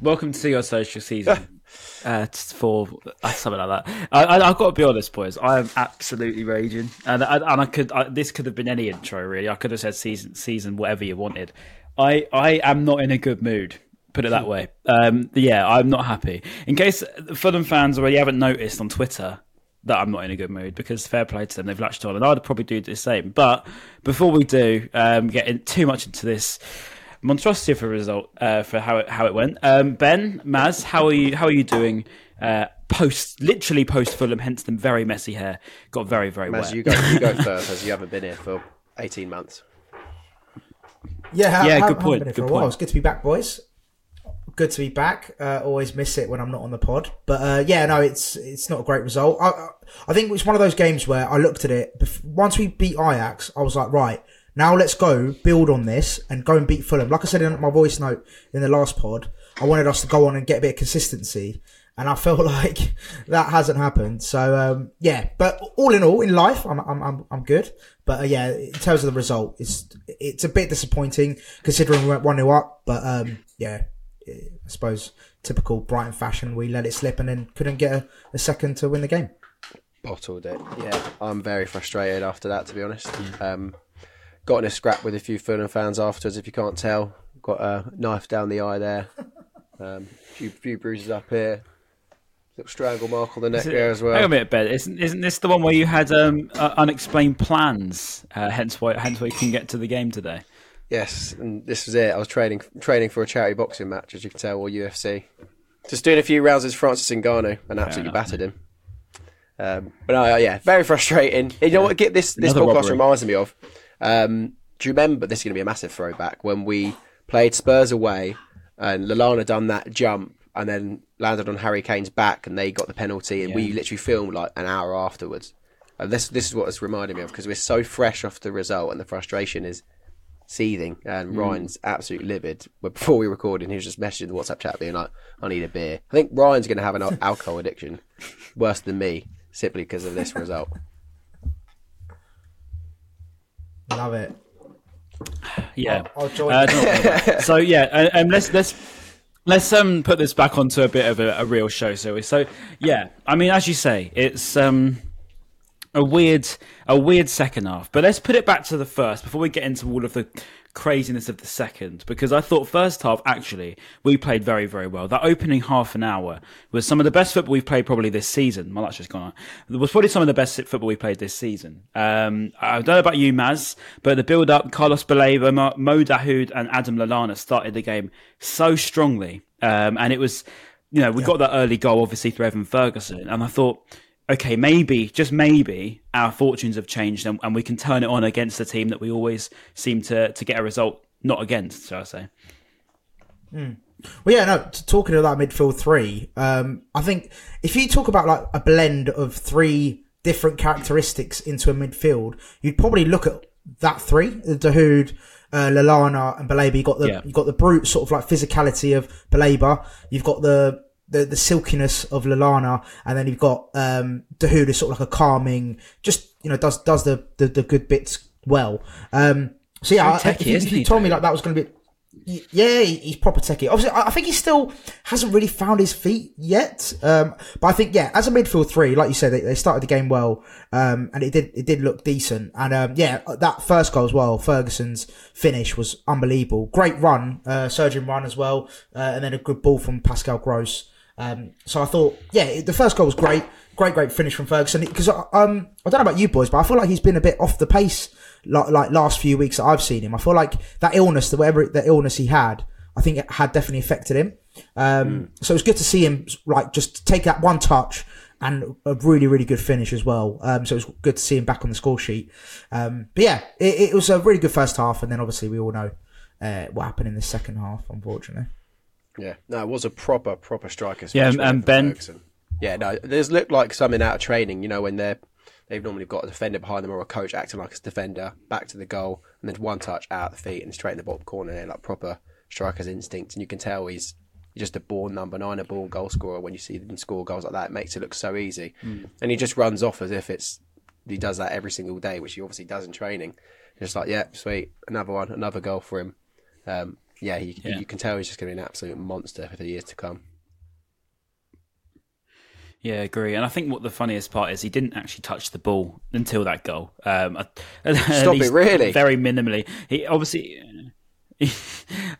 Welcome to your social season. uh, for uh, something like that. I, I've got to be honest, boys. I am absolutely raging, and I, and I could. I, this could have been any intro, really. I could have said season, season, whatever you wanted. I, I am not in a good mood. Put it that way. Um, yeah, I'm not happy. In case Fulham fans already haven't noticed on Twitter that I'm not in a good mood because fair play to them, they've latched on, and I'd probably do the same. But before we do um, get in, too much into this monstrosity of a result uh, for how it how it went, um, Ben Maz, how are you? How are you doing? Uh, post literally post Fulham, hence the very messy hair. Got very very Maz, wet. you go, you go first, as you haven't been here for 18 months. Yeah, Yeah, ha- ha- good point, good for while. point. It's good to be back, boys. Good to be back. Uh, always miss it when I'm not on the pod, but uh, yeah, no, it's it's not a great result. I I- I think it's one of those games where I looked at it bef- once we beat Ajax. I was like, right now, let's go build on this and go and beat Fulham. Like I said in my voice note in the last pod, I wanted us to go on and get a bit of consistency, and I felt like that hasn't happened. So um, yeah, but all in all, in life, I'm I'm I'm, I'm good. But uh, yeah, in terms of the result, it's it's a bit disappointing considering we went one 0 up. But um, yeah, I suppose typical Brighton fashion, we let it slip and then couldn't get a, a second to win the game. Bottled it. Yeah, I'm very frustrated after that, to be honest. Um, got in a scrap with a few Fulham fans afterwards, if you can't tell. Got a knife down the eye there. Um, few, few bruises up here. Little strangle mark on the neck there as well. Hang on a minute, Ben. Isn't, isn't this the one where you had um, uh, unexplained plans? Uh, hence why hence why you can get to the game today. Yes, and this was it. I was training training for a charity boxing match, as you can tell, or UFC. Just doing a few rounds with Francis Ngannou and absolutely enough, battered him. Um, but no, yeah, very frustrating. You know what? Get this. This Another podcast robbery. reminds me of. Um, do you remember? This is going to be a massive throwback when we played Spurs away, and Lallana done that jump and then landed on Harry Kane's back, and they got the penalty, and we literally filmed like an hour afterwards. And this this is what it's reminding me of because we're so fresh off the result, and the frustration is seething, and Ryan's absolutely livid. But before we recorded, he was just messaging the WhatsApp chat, being like, "I need a beer." I think Ryan's going to have an alcohol addiction worse than me, simply because of this result. Love it. Yeah. I'll, I'll join. Uh, so yeah, uh, um, let's let's let's um put this back onto a bit of a, a real show. So so yeah, I mean, as you say, it's um a weird a weird second half. But let's put it back to the first before we get into all of the craziness of the second because I thought first half actually we played very very well. That opening half an hour was some of the best football we've played probably this season. Well, that's just gone on. It was probably some of the best football we played this season. Um, I don't know about you, Maz, but the build up, Carlos Baleba, Mo Dahoud, and Adam Lallana started the game so strongly, um, and it was you know we got that early goal obviously through Evan Ferguson, and I thought okay, maybe, just maybe, our fortunes have changed and, and we can turn it on against a team that we always seem to, to get a result not against, shall I say. Well, yeah, no. Talking about midfield three, um, I think if you talk about like a blend of three different characteristics into a midfield, you'd probably look at that three: the Dahoud, uh, Lallana, and Baleba. You got the Yeah. you got the brute sort of like physicality of Baleba. You've got the the the silkiness of Lallana, and then you've got um, Dahoud is sort of like a calming, just you know does does the the, the good bits well. Um, so yeah, I- if techie, you, isn't if you he, told me like that was going to be. Yeah, he's proper techie. Obviously, I I think he still hasn't really found his feet yet. Um, but I think, yeah, as a midfield three, like you said, they, they started the game well, um, and it did it did look decent. And um, yeah, that first goal as well, Ferguson's finish was unbelievable. Great run, uh, surging run as well, uh, and then a good ball from Pascal Gross. Um, so I thought, yeah, the first goal was great, great, great finish from Ferguson. Because um, I don't know about you boys, but I feel like he's been a bit off the pace, like, like last few weeks that I've seen him. I feel like that illness, the whatever the illness he had, I think it had definitely affected him. Um, So it was good to see him like just take that one touch and a really, really good finish as well. Um, so it was good to see him back on the score sheet. Um, but yeah, it, it was a really good first half, and then obviously we all know uh, what happened in the second half, unfortunately. Yeah, no, it was a proper, proper striker. Yeah, and- and Ben- Ferguson. Yeah, no, there's looked like something out of training. You know, when they're they've normally got a defender behind them or a coach acting like a defender, back to the goal, and then one touch out the feet and straight in the bottom corner. There, like proper striker's instinct, and you can tell he's he's just a born number nine, a born goal scorer. When you see them score goals like that, it makes it look so easy, and he just runs off as if it's he does that every single day, which he obviously does in training. Just like, yeah, sweet, another one, another goal for him. Um, yeah, he, Yeah. you can tell he's just going to be an absolute monster for the years to come. Yeah, I agree. And I think what the funniest part is he didn't actually touch the ball until that goal. Um, Stop it, really? Very minimally. He obviously, I,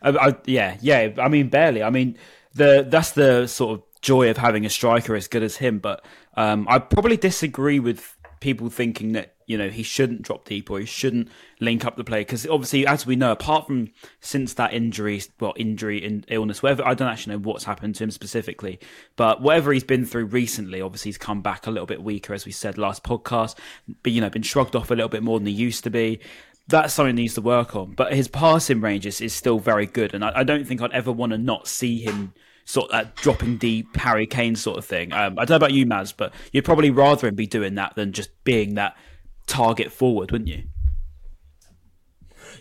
I, yeah, yeah. I mean, barely. I mean, the that's the sort of joy of having a striker as good as him. But um, I probably disagree with people thinking that you know he shouldn't drop deep or he shouldn't link up the play because obviously, as we know, apart from since that injury, well, injury and illness, whatever, I don't actually know what's happened to him specifically, but whatever he's been through recently, obviously he's come back a little bit weaker, as we said last podcast, but you know, been shrugged off a little bit more than he used to be. That's something he needs to work on, but his passing range is, is still very good, and I, I don't think I'd ever want to not see him sort of that dropping deep Harry Kane sort of thing. Um, I don't know about you, Maz, but you'd probably rather him be doing that than just being that target forward, wouldn't you?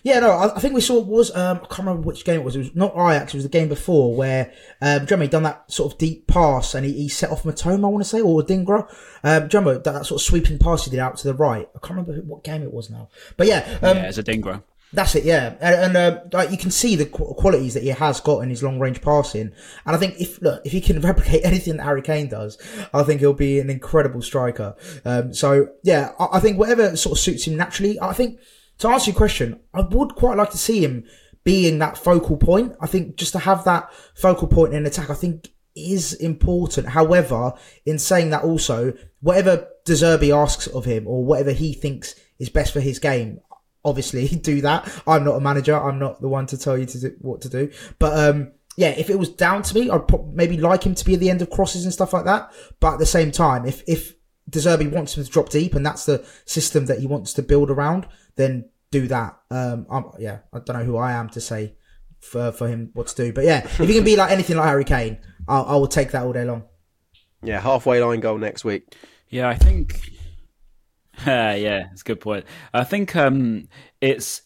Yeah, no, I, I think we saw it was um, I can't remember which game it was. It was not Ajax. It was the game before where um, done that sort of deep pass and he, he set off Mitoma, I want to say, or Dingra. Um, Jumbo that, that sort of sweeping pass he did out to the right. I can't remember what game it was now, but yeah, um, yeah, as a Dingra. That's it, yeah, and, and uh, like you can see the qu- qualities that he has got in his long range passing, and I think if look if he can replicate anything that Harry Kane does, I think he'll be an incredible striker. Um, so yeah, I, I think whatever sort of suits him naturally. I think to answer your question, I would quite like to see him being that focal point. I think just to have that focal point in attack, I think is important. However, in saying that also, whatever De Zerbi asks of him or whatever he thinks is best for his game, obviously do that. I'm not a manager. I'm not the one to tell you to do what to do. But um, yeah, if it was down to me, I'd pro- maybe like him to be at the end of crosses and stuff like that. But at the same time, if if De Zerbi wants him to drop deep and that's the system that he wants to build around, then do that. Um, I'm, yeah, I don't know who I am to say for for him what to do. But yeah, if he can be like anything like Harry Kane, I'll, I will take that all day long. Yeah, halfway line goal next week. Yeah, I think. yeah, it's a good point. I think um, it's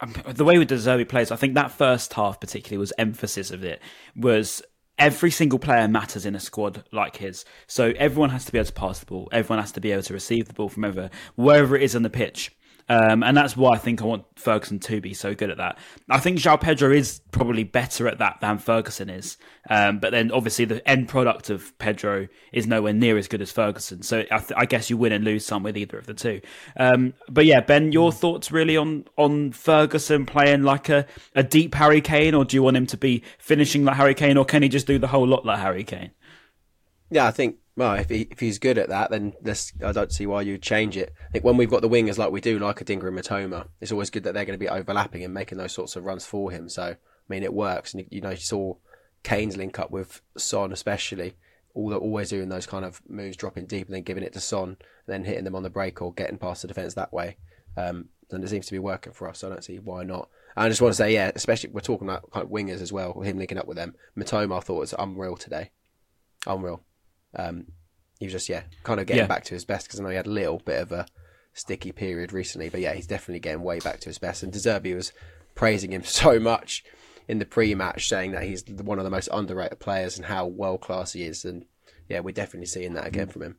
um, the way with De Zerbi plays. I think that first half, particularly, was emphasis of it was every single player matters in a squad like his. So everyone has to be able to pass the ball. Everyone has to be able to receive the ball from ever, wherever it is on the pitch. Um, and that's why I think I want Ferguson to be so good at that. I think João Pedro is probably better at that than Ferguson is. Um, but then obviously the end product of Pedro is nowhere near as good as Ferguson. So I, th- I guess you win and lose some with either of the two. Um, but yeah, Ben, your thoughts really on, on Ferguson playing like a, a deep Harry Kane, or do you want him to be finishing like Harry Kane, or can he just do the whole lot like Harry Kane? Yeah, I think well, if he if he's good at that, then I don't see why you'd change it. I think when we've got the wingers like we do, like Adingra and Mitoma, it's always good that they're going to be overlapping and making those sorts of runs for him. So I mean, it works, and you, know, you saw Kane's link up with Son, especially. All always doing those kind of moves, dropping deep and then giving it to Son, and then hitting them on the break or getting past the defence that way. Um, and it seems to be working for us. So I don't see why not. And I just want to say, yeah, especially we're talking about kind of wingers as well. Him linking up with them, Mitoma, I thought was unreal today. Unreal. Um, he was just yeah, kind of getting Yeah. back to his best because I know he had a little bit of a sticky period recently, but yeah, he's definitely getting way back to his best. And De Zerbi was praising him so much. in the pre-match saying that he's one of the most underrated players and how world class he is. And yeah, we're definitely seeing that again from him.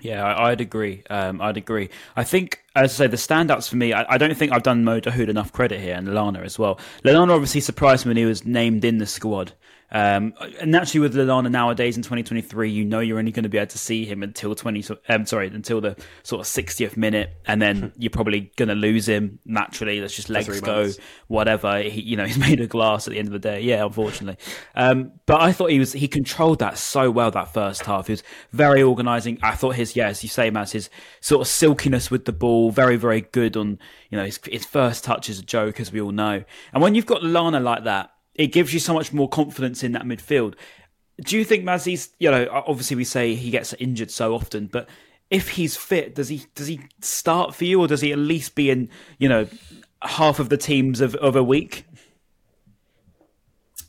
Yeah, I, would agree. Um, I'd agree. I think, as I say, the standouts for me, I, I don't think I've done Mo Dahoud enough credit here, and Lallana as well. Lallana obviously surprised me when he was named in the squad. Um, and naturally, with Lallana nowadays in 2023, you know you're only going to be able to see him until 20. Um, sorry, until the sort of 60th minute, and then you're probably going to lose him naturally. Let's just legs go, whatever. He, you know, he's made of glass at the end of the day. Yeah, unfortunately. Um, but I thought he was he controlled that so well that first half. He was very organising. I thought his yeah, as you say, Matt, his sort of silkiness with the ball, very very good on you know his, his first touch is a joke, as we all know. And when you've got Lallana like that it gives you so much more confidence in that midfield. Do you think Mazzi's, you know, obviously we say he gets injured so often, but if he's fit, does he does he start for you, or does he at least be in, you know, half of the teams of, of a week?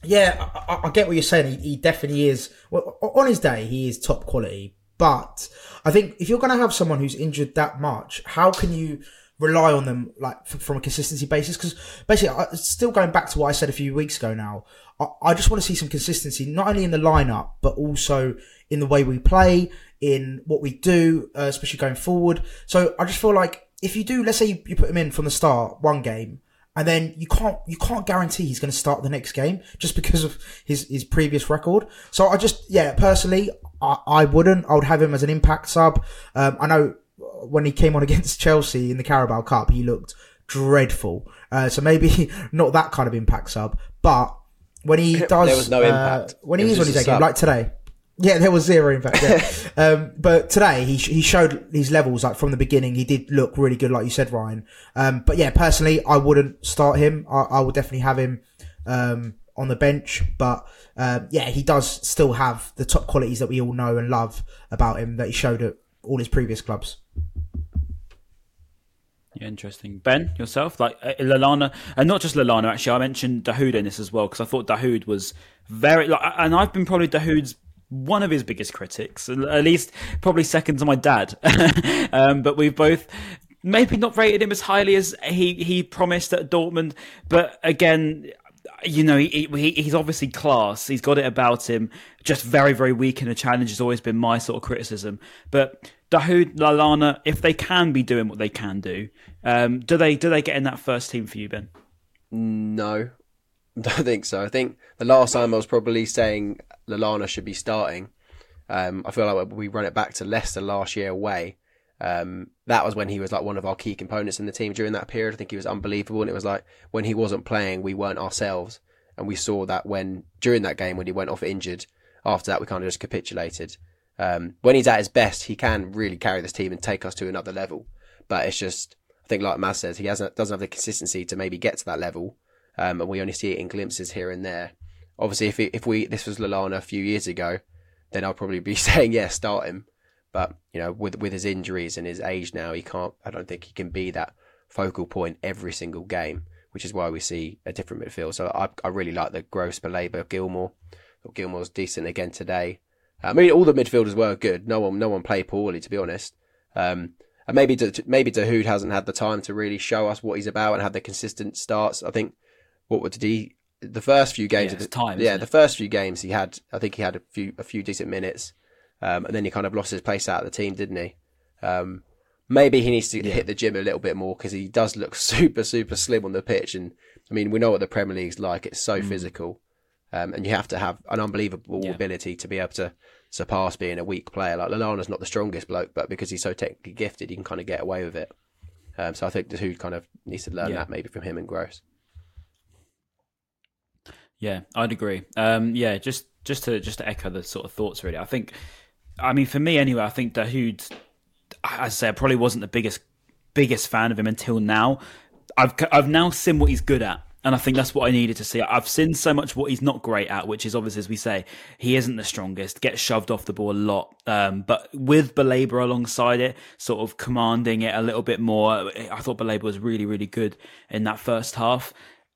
Yeah, I, I get what you're saying. He, he, definitely is. Well, on his day, he is top quality. But I think if you're going to have someone who's injured that much, how can you rely on them like f- from a consistency basis because basically I, still going back to what I said a few weeks ago now I, I just want to see some consistency not only in the lineup but also in the way we play in what we do uh, especially going forward so I just feel like if you do let's say you, you put him in from the start one game and then you can't you can't guarantee he's going to start the next game just because of his his previous record. So I just yeah personally I, I wouldn't I would have him as an impact sub. Um, I know when he came on against Chelsea in the Carabao Cup, he looked dreadful. Uh, so maybe not that kind of impact sub, but when he does, there was no impact. Uh, when he is on his game, like today. Yeah, there was zero impact. Yeah. um, but today he he showed his levels like from the beginning. He did look really good, like you said, Ryan. Um, but yeah, personally, I wouldn't start him. I, I would definitely have him um, on the bench. But uh, yeah, he does still have the top qualities that we all know and love about him that he showed at all his previous clubs. Yeah, interesting. Ben, yourself, like uh, Lallana, and not just Lallana. Actually, I mentioned Dahoud in this as well because I thought Dahoud was very, like, and I've been probably Dahoud's one of his biggest critics, at least probably second to my dad. um, but we've both maybe not rated him as highly as he he promised at Dortmund. But again, you know, he, he, he's obviously class. He's got it about him. Just very, very weak in a challenge has always been my sort of criticism. But Dahoud, Lallana, if they can be doing what they can do, um, do they do they get in that first team for you, Ben? No, I don't think so. I think the last time I was probably saying Lallana should be starting. Um, I feel like we run it back to Leicester last year away. Um, that was when he was like one of our key components in the team during that period. I think he was unbelievable, and it was like when he wasn't playing, we weren't ourselves, and we saw that when during that game when he went off injured. After that, we kind of just capitulated. Um, when he's at his best, he can really carry this team and take us to another level. But it's just, I think, like Maz says, he hasn't doesn't have the consistency to maybe get to that level, um, and we only see it in glimpses here and there. Obviously, if if we this was Lallana a few years ago, then I'll probably be saying yeah, start him. But you know, with with his injuries and his age now, he can't. I don't think he can be that focal point every single game, which is why we see a different midfield. So I I really like the Gross, Baleba, Gilmour. Gilmour's decent again today. I mean, all the midfielders were good. No one no one played poorly, to be honest. Um, and maybe maybe Dahoud hasn't had the time to really show us what he's about and have the consistent starts. I think what did he the first few games? Yeah, the, time, yeah the first few games he had. I think he had a few a few decent minutes. Um, and then he kind of lost his place out of the team, didn't he? Um, maybe he needs to yeah. hit the gym a little bit more because he does look super, super slim on the pitch. And I mean, we know what the Premier League's like; it's so mm. physical, um, and you have to have an unbelievable yeah. ability to be able to surpass being a weak player. Like Lallana's not the strongest bloke, but because he's so technically gifted, he can kind of get away with it. Um, so I think the who kind of needs to learn yeah. that maybe from him and Gross. Yeah, I'd agree. Um, yeah, just just to just to echo the sort of thoughts really. I think I mean, for me anyway, I think Dahoud, as I say, I probably wasn't the biggest biggest fan of him until now. I've I've now seen what he's good at. And I think that's what I needed to see. I've seen so much what he's not great at, which is obviously, as we say, he isn't the strongest, gets shoved off the ball a lot. Um, but with Baleba alongside it, sort of commanding it a little bit more, I thought Baleba was really, really good in that first half.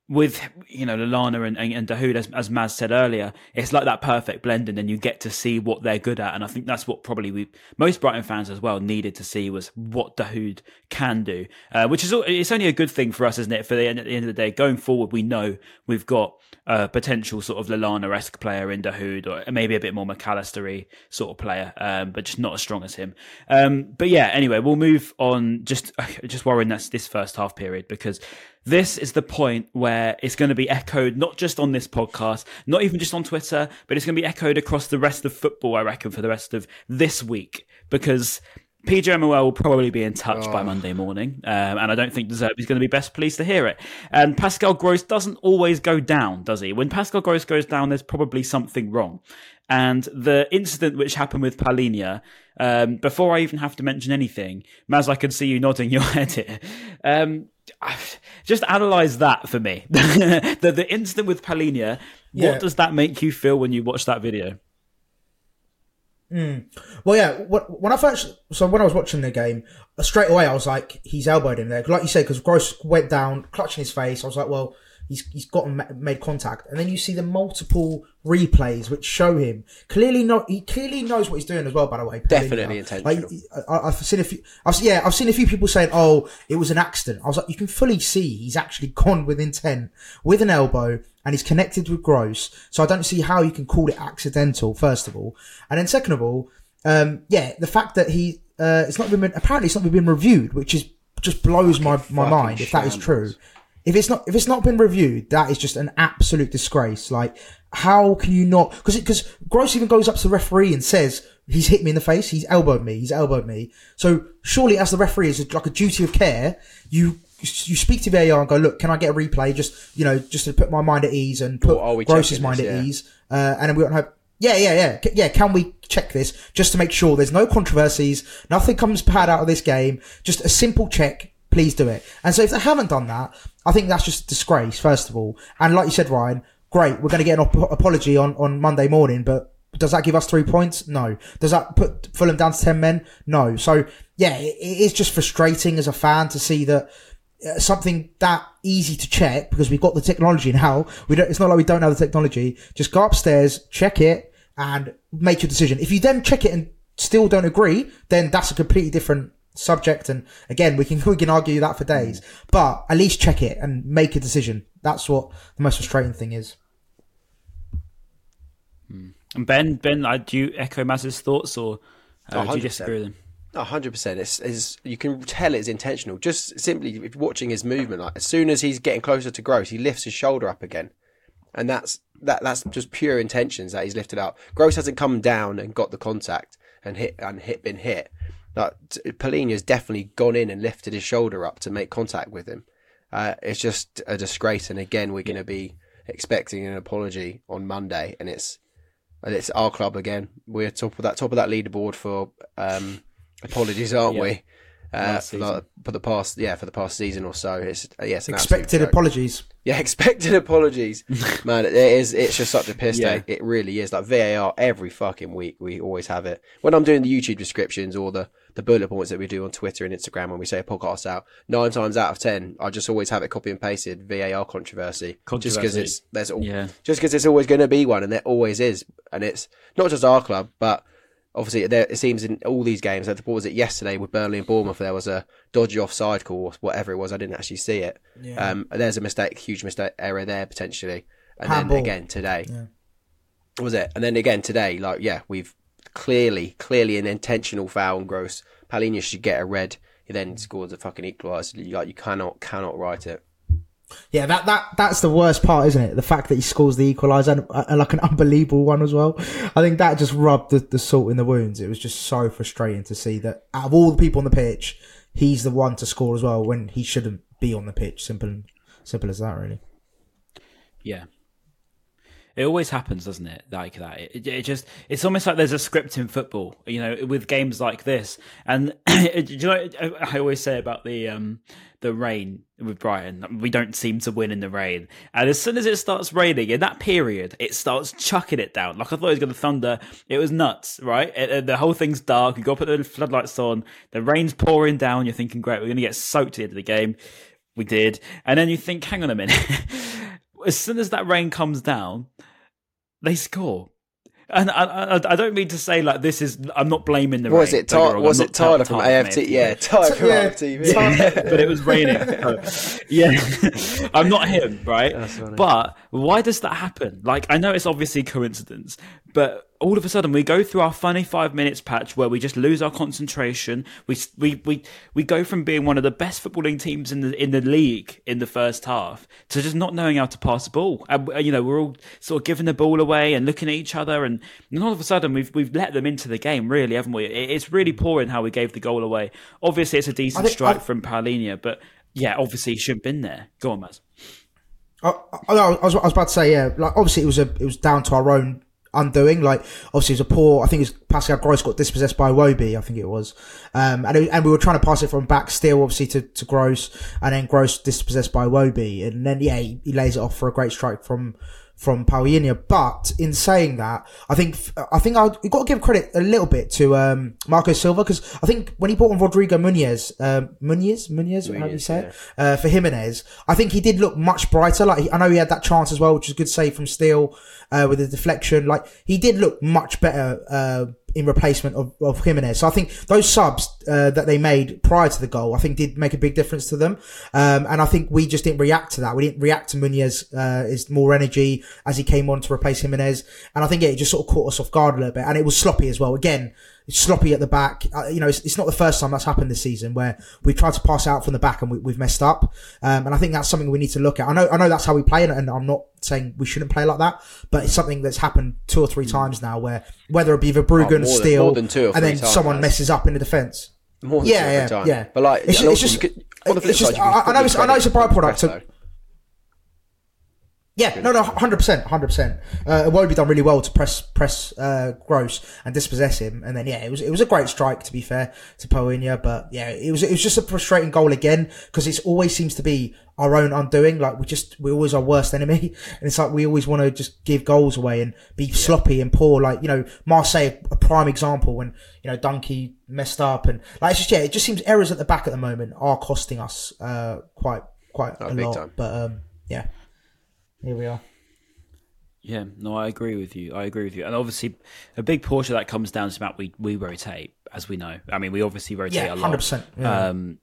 With you know Lallana and, and, and Dahoud, as, as Maz said earlier, it's like that perfect blend, and then you get to see what they're good at. And I think that's what probably we most Brighton fans as well needed to see was what Dahoud can do, uh, which is it's only a good thing for us, isn't it? For the end, at the end of the day, going forward, we know we've got a potential sort of Lallana esque player in Dahoud, or maybe a bit more McAllistery sort of player, um, but just not as strong as him. Um, but yeah, anyway, we'll move on. Just just worrying that's this first half period because this is the point where it's going to be echoed not just on this podcast, not even just on Twitter, but it's going to be echoed across the rest of football, I reckon, for the rest of this week because PGMOL will probably be in touch oh. by Monday morning, um, and I don't think De Zerbi is going to be best pleased to hear it. And Pascal Gross doesn't always go down, does he? When Pascal Gross goes down, there's probably something wrong. And the incident which happened with Palhinha, um, before I even have to mention anything, Maz, I can see you nodding your head here. Um, just analyze that for me. the, the incident with Palhinha, yeah. what does that make you feel when you watch that video? Mm. Well, yeah. When I first, so when I was watching the game, straight away I was like, he's elbowed him there, like you said, because Gross went down, clutching his face. I was like, well, he's he's gotten made contact, and then you see the multiple replays which show him clearly not he clearly knows what he's doing as well. By the way, definitely intentional. Like, I, have seen a few, I've yeah, I've seen a few people saying, "Oh, it was an accident." I was like, you can fully see he's actually gone with intent with an elbow. And he's connected with Gross, so I don't see how you can call it accidental. First of all, and then second of all, um, yeah, the fact that he uh, it's not been apparently it's not been reviewed, which is just blows my, my mind if that is true. If it's not if it's not been reviewed, that is just an absolute disgrace. Like, how can you not? Because because Gross even goes up to the referee and says he's hit me in the face, he's elbowed me, he's elbowed me. So surely, as the referee, is like a duty of care. You you speak to VAR and go, look, can I get a replay? Just you know, just to put my mind at ease and put Gross's mind this, at yeah. ease. Uh, and then we don't have. Yeah, yeah, yeah, yeah. Can we check this just to make sure there's no controversies, nothing comes bad out of this game? Just a simple check please do it. And so if they haven't done that, I think that's just a disgrace, first of all. And like you said, Ryan, great, we're going to get an op- apology on, on Monday morning, but does that give us three points? No. Does that put Fulham down to 10 men? No. So yeah, it, it is just frustrating as a fan to see that uh, something that easy to check because we've got the technology now. We don't, it's not like we don't have the technology. Just go upstairs, check it and make your decision. If you then check it and still don't agree, then that's a completely different subject. And again, we can we can argue that for days, but at least check it and make a decision. That's what the most frustrating thing is. Hmm. And Ben, Ben, uh, do you echo Maz's thoughts, or uh, do you disagree with him? hundred percent. It's, it's you can tell it's intentional. Just simply watching his movement, like as soon as he's getting closer to Gross, he lifts his shoulder up again, and that's that. That's just pure intentions that he's lifted up. Gross hasn't come down and got the contact and hit and hit been hit. Like Palhinha's definitely gone in and lifted his shoulder up to make contact with him. Uh, it's just a disgrace, and again, we're going to be expecting an apology on Monday, and it's it's our club again. We're top of that top of that leaderboard for um, apologies, aren't yeah. we? Uh, for, the, for, the, past, yeah, for the past season or so, it's uh, yes, expected apologies. Yeah, expected apologies, man. It is. It's just such a piss yeah. take. It really is. Like VAR every fucking week, we always have it. When I'm doing the YouTube descriptions or the the bullet points that we do on Twitter and Instagram when we say a podcast out, nine times out of ten, I just always have it copy and pasted VAR controversy, controversy. just because it's there's all, yeah. just because it's always going to be one, and there always is, and it's not just our club, but obviously there, it seems in all these games. that What was it yesterday with Burnley and Bournemouth? There was a dodgy offside call, or whatever it was. I didn't actually see it. Yeah. Um, there's a mistake, huge mistake error there potentially, and Handball. then again today. Yeah. Was it? And then again today, like yeah, we've clearly, clearly an intentional foul and Gross. Palhinha should get a red. He then scores a fucking equaliser. Like you cannot, cannot write it. Yeah, that, that that's the worst part, isn't it? The fact that he scores the equaliser and, uh, and, like an unbelievable one as well. I think that just rubbed the, the salt in the wounds. It was just so frustrating to see that out of all the people on the pitch, he's the one to score as well when he shouldn't be on the pitch. Simple, simple as that, really. Yeah, it always happens, doesn't it? Like that. It, it, just it's almost like there's a script in football, you know, with games like this. And you know I always say about the um the rain with Brighton? We don't seem to win in the rain. And as soon as it starts raining in that period, it starts chucking it down. Like I thought it was going to thunder. It was nuts, right? It, the whole thing's dark. You got to put the floodlights on. The rain's pouring down. You're thinking, great, we're going to get soaked at the end of the game we did, and then you think, hang on a minute. as soon as that rain comes down, they score. And I, I, I don't mean to say like this is. I'm not blaming the. Was rain, it don't get me Ty- wrong, was I'm it not Tyler from Tyler AFT? Yeah, Tyler from Yeah. AFTV. but it was raining. So, yeah, I'm not him, right? But why does that happen? Like, I know it's obviously coincidence, but all of a sudden we go through our funny five minutes patch where we just lose our concentration. We we we we go from being one of the best footballing teams in the in the league in the first half to just not knowing how to pass the ball. And uh, you know, we're all sort of giving the ball away and looking at each other, and, and all of a sudden we've we've let them into the game, really, haven't we? It, it's really poor in how we gave the goal away. Obviously, it's a decent think- strike I- from Palhinha, but yeah, obviously he shouldn't have been there. Go on, Maz. I, I, I was, I was about to say, yeah, like obviously it was a, it was down to our own undoing. Like obviously it was a poor. I think it was Pascal Gross got dispossessed by Iwobi. I think it was, um, and it, and we were trying to pass it from back still, obviously to, to Gross, and then Gross dispossessed by Iwobi, and then yeah, he, he lays it off for a great strike from from Palhinha. But in saying that, I think I think I we got to give credit a little bit to um, Marco Silva because I think when he brought on Rodrigo Muniz, um, Muniz, Muniz, how do you say it? Uh, for Jimenez, I think he did look much brighter. Like he, I know he had that chance as well, which is a good save from Steele uh, with the deflection. Like he did look much better. Uh, in replacement of, of Jimenez. So I think those subs uh, that they made prior to the goal, I think did make a big difference to them. Um, and I think we just didn't react to that. We didn't react to Muniz, uh, his more energy as he came on to replace Jimenez. And I think yeah, it just sort of caught us off guard a little bit. And it was sloppy as well. Again, it's sloppy at the back. Uh, you know, it's, it's not the first time that's happened this season where we tried to pass out from the back and we, we've messed up. Um, and I think that's something we need to look at. I know, I know that's how we play and, and I'm not saying we shouldn't play like that, but it's something that's happened two or three times now where whether it be Verbruggen, Oh, Steele, more than two or and then someone guys. messes up in the defence. More than Yeah, two every yeah, time. yeah. But like, It's- it's also just- could, on the flip it's just- side, could I- I know it's- I know it's a byproduct of- Yeah, no, no, hundred percent, hundred percent. Uh, Iwobi done really well to press press uh, Gross and dispossess him, and then yeah, it was it was a great strike to be fair to Palhinha, but yeah, it was it was just a frustrating goal again because it always seems to be our own undoing. Like we just we're always our worst enemy, and it's like we always want to just give goals away and be sloppy and poor. Like you know, Marseille, a prime example when you know Dunkey messed up and like it's just yeah, it just seems errors at the back at the moment are costing us uh, quite quite Oh, a lot. time. But um, yeah, here we are. Yeah, no, I agree with you. I agree with you. And obviously, a big portion of that comes down to the fact we, we rotate, as we know. I mean, we obviously rotate Yeah, a lot. 100%, yeah. Um,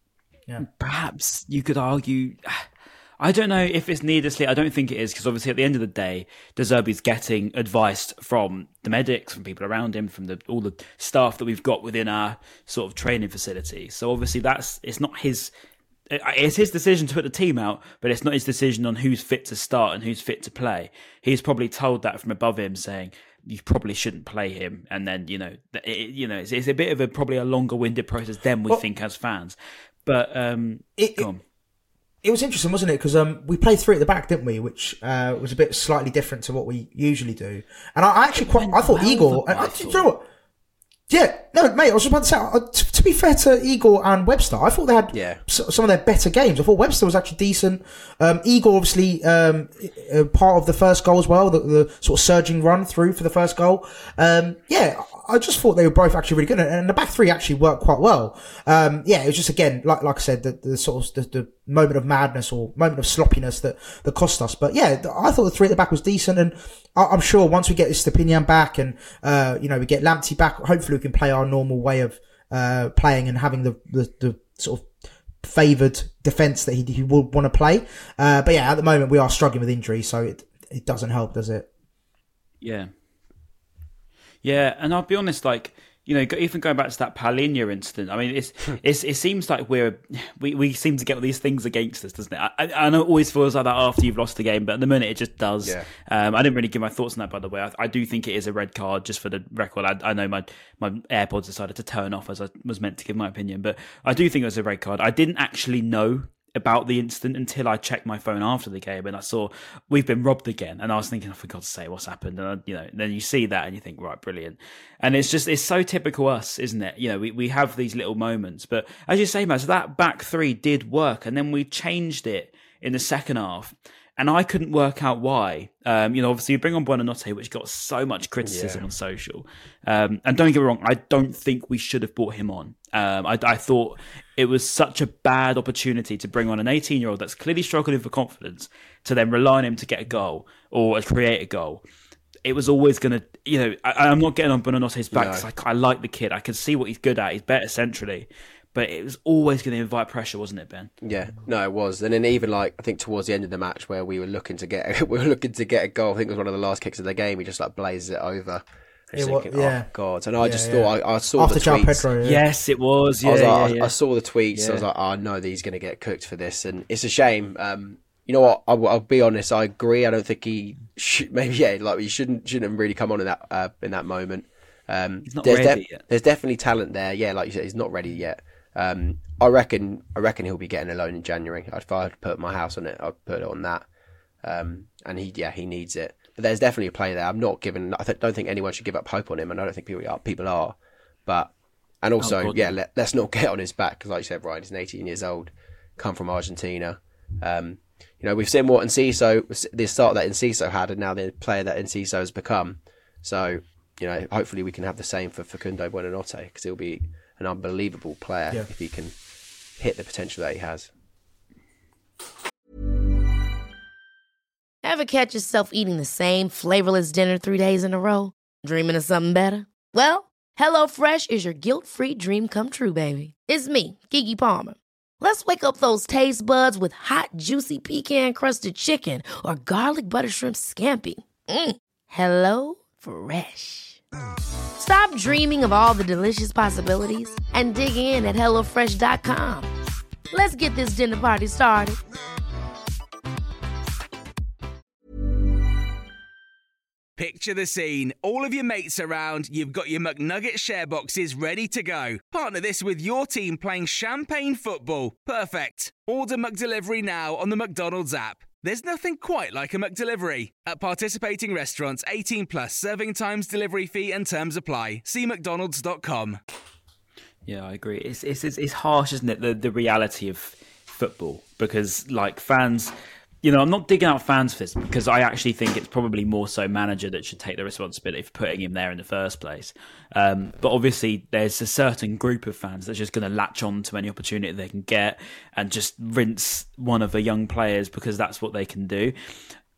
Yeah. Perhaps you could argue. I don't know if it's needlessly. I don't think it is because obviously at the end of the day, De Zerbi's getting advice from the medics, from people around him, from the all the staff that we've got within our sort of training facility. So obviously that's it's not his. It's his decision to put the team out, but it's not his decision on who's fit to start and who's fit to play. He's probably told that from above him, saying you probably shouldn't play him, and then you know, it, you know, it's, it's a bit of a probably a longer winded process than we Well- think as fans. But um, It- it- It was interesting, wasn't it? Because um, we played three at the back, didn't we? Which uh, was a bit slightly different to what we usually do. And I I actually quite, I thought well, Igor. I I, you know what? Yeah, no, mate. I was just about to say. Uh, t- to be fair to Igor and Webster, I thought they had Yeah. s- some of their better games. I thought Webster was actually decent. Um, Igor, obviously, um, uh, part of the first goal as well. The, the sort of surging run through for the first goal. Um, yeah, I just thought they were both actually really good, and- the back three actually worked quite well. Um, yeah, it was just again, like like I said, the, the sort of the, the moment of madness or moment of sloppiness that that cost us. But yeah, I thought the three at the back was decent, and I, I'm sure once we get this Estupiñán back and uh, you know we get Lamptey back, hopefully we can play our normal way of uh, playing and having the, the the sort of favoured defence that he, he would want to play. Uh, but yeah, at the moment we are struggling with injury, so it it doesn't help, does it? Yeah. Yeah, and I'll be honest, like you know, even going back to that Palhinha incident, I mean, it's, it's it seems like we're we, we seem to get all these things against us, doesn't it? I, I I know it always feels like that after you've lost the game, but at the minute it just does. Yeah. Um, I didn't really give my thoughts on that, by the way. I, I do think it is a red card, just for the record. I, I know my my AirPods decided to turn off as I was meant to give my opinion, but I do think it was a red card. I didn't actually know about the incident until I checked my phone after the game and I saw we've been robbed again. And I was thinking, oh, for God's sake, what's happened? And I, you know, then you see that and you think, right, brilliant. And it's just it's so typical us, isn't it? You know, we, we have these little moments, but as you say, Matt, that back three did work, and then we changed it in the second half. And I couldn't work out why. Um, you know, obviously you bring on Buonanotte, which got so much criticism on social. Um, and don't get me wrong, I don't think we should have brought him on. Um, I, I thought it was such a bad opportunity to bring on an 18 year old that's clearly struggling for confidence to then rely on him to get a goal or create a goal. It was always going to, you know, I, I'm not getting on Buonanotte's back. 'cause I, I like the kid. I can see what he's good at. He's better centrally. But it was always going to invite pressure, wasn't it, Ben? Yeah, no, it was, and then even like I think towards the end of the match where we were looking to get we were looking to get a goal. I think it was one of the last kicks of the game. He just like blazes it over. Just It wa- thinking, yeah. oh god! And I just Yeah, thought. I, I saw After the João tweets. Pedro, yeah. Yes, it was. Yeah, I was like, yeah, I. I saw the tweets. I was Yeah. like, oh no, he's going to get cooked for this, and it's a shame. Um, you know what? I'll, I'll be honest. I agree. I don't think he should, maybe yeah, like he shouldn't shouldn't have really come on in that uh, in that moment. Um, He's not there's ready yet. There's definitely talent there. Yeah, like you said, he's not ready yet. Um, I reckon. I reckon he'll be getting a loan in January. If I had to put my house on it, I'd put it on that. Um, and he, yeah, he needs it. But there's definitely a play there. I'm not giving. I th- don't think anyone should give up hope on him, and I don't think people are. People are. But and also, Oh, yeah, let, let's not get on his back because, like you said, Ryan, he's 18 years old, come from Argentina. Um, you know, we've seen what Enciso, the start that Enciso had, and now the player that Enciso has become. So, you know, hopefully we can have the same for Facundo Buonanotte because he'll be an unbelievable player Yeah. if he can hit the potential that he has. Ever catch yourself eating the same flavorless dinner three days in a row? Dreaming of something better? Well, HelloFresh is your guilt free dream come true, baby. It's me, Keke Palmer. Let's wake up those taste buds with hot, juicy pecan crusted chicken or garlic butter shrimp scampi. Mm. Hello Fresh. Stop dreaming of all the delicious possibilities and dig in at HelloFresh.com. Let's get this dinner party started. Picture the scene. All of your mates around, you've got your McNugget share boxes ready to go. Partner this with your team playing champagne football. Perfect. Order McDelivery now on the McDonald's app. There's nothing quite like a McDelivery. At participating restaurants, 18 plus serving times, delivery fee, and terms apply. See McDonald's.com. Yeah, I agree. It's it's it's, harsh, isn't it? The the reality of football because like fans, you know, I'm not digging out fans for this because I actually think it's probably more so manager that should take the responsibility for putting him there in the first place. Um, but obviously, there's a certain group of fans that's just going to latch on to any opportunity they can get and just rinse one of the young players because that's what they can do.